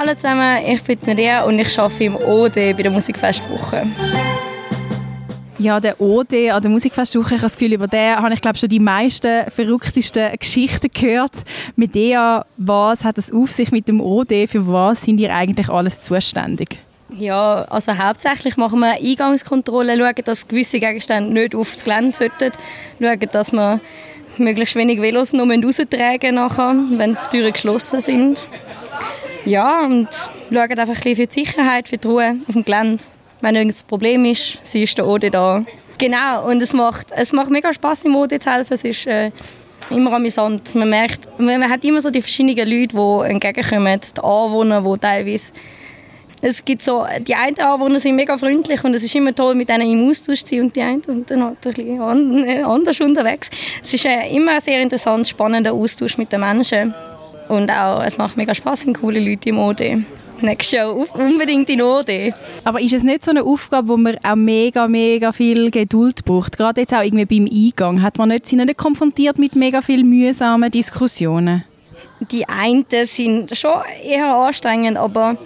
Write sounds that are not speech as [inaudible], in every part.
Hallo zusammen, ich bin Maria und ich arbeite im OD bei der Musikfestwoche. Ja, der OD an der Musikfestwoche, ich habe das Gefühl, über den habe ich glaube schon die meisten verrücktesten Geschichten gehört. Medea, was hat es auf sich mit dem OD? Für was sind ihr eigentlich alles zuständig? Ja, also hauptsächlich machen wir Eingangskontrolle, schauen, dass gewisse Gegenstände nicht aufs Gelände sollten, schauen, dass wir möglichst wenig Velos noch raustragen nachher, wenn die Türen geschlossen sind. Ja, und schauen einfach ein bisschen für die Sicherheit, für die Ruhe auf dem Gelände. Wenn irgendein Problem ist, sie ist der Ode da. Genau, und es macht, es macht mega Spaß im Ode zu helfen. Es ist äh, immer amüsant. Man merkt, man hat immer so die verschiedenen Leute, die entgegenkommen. Die Anwohner, die teilweise es gibt so, die einen Anwohner sind mega freundlich und es ist immer toll, mit denen im Austausch zu sein und die einen sind dann halt ein bisschen äh, anders unterwegs. Es ist äh, immer ein sehr interessant, spannender Austausch mit den Menschen und auch, es macht mega Spaß, sind coole Leute im OD. Nächstes Jahr unbedingt in OD. Aber ist es nicht so eine Aufgabe, wo man auch mega, mega viel Geduld braucht? Gerade jetzt auch irgendwie beim Eingang. Hat man nicht, sind nicht konfrontiert mit mega viel mühsamen Diskussionen? Die einen sind schon eher anstrengend, aber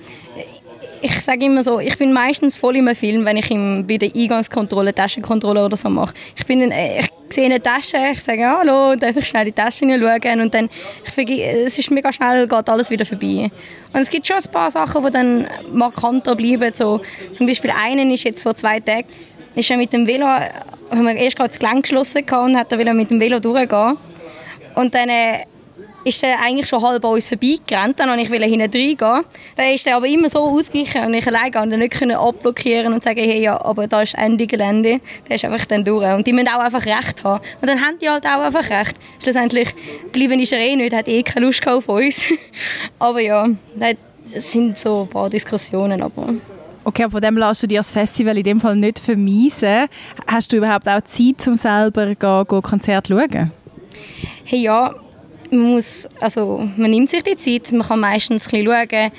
ich sage immer so, ich bin meistens voll im Film, wenn ich im, bei der Eingangskontrolle, Taschenkontrolle oder so mache. Ich, bin in, ich sehe eine Tasche, ich sage «Hallo» und ich schnell in die Tasche schauen und dann, ich, es ist mega schnell, geht alles wieder vorbei. Und es gibt schon ein paar Sachen, die dann markanter bleiben. So, zum Beispiel einen ist jetzt vor zwei Tagen, ist er mit dem Velo, haben wir erst gerade das Gelenk geschlossen und hat er mit dem Velo durchgehen. Und dann äh, ist er eigentlich schon halb an uns vorbeigerannt. Dann wollte ich hinten reingehen. Dann ist er aber immer so ausgewichen und ich alleine nicht abblockieren und sagen, hey, ja, aber da ist Ende Gelände. Der ist einfach dann durch. Und die müssen auch einfach Recht haben. Und dann haben die halt auch einfach Recht. Schlussendlich bleiben ist er eh nicht, hat eh keine Lust auf uns. [laughs] aber ja, das sind so ein paar Diskussionen. Aber Okay, von dem lässt du dir das Festival in dem Fall nicht vermiesen. Hast du überhaupt auch Zeit, um selber gehen, gehen Konzert zu schauen? Hey, ja, man, muss, also man nimmt sich die Zeit, man kann meistens ein bisschen schauen,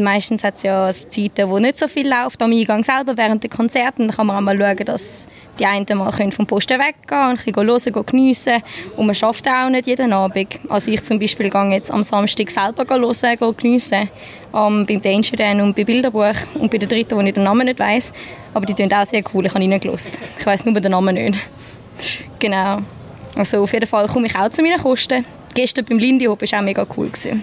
meistens hat es ja Zeiten, wo nicht so viel läuft am Eingang selber während der Konzerte. Dann kann man auch mal schauen, dass die einen mal vom Posten weggehen und ein bisschen hören, gehen geniessen. Und man schafft auch nicht jeden Abend. Also ich zum Beispiel gehe jetzt am Samstag selber hören, gehen geniessen. Um, beim Danger Dan und bei Bilderbuch und bei der dritten, wo ich den Namen nicht weiss. Aber die tun auch sehr cool, ich habe reingelassen. Ich weiss nur den Namen nicht. [laughs] Genau. Also auf jeden Fall komme ich auch zu meinen Kosten gestern beim Lindy Hop war auch mega cool. Gewesen.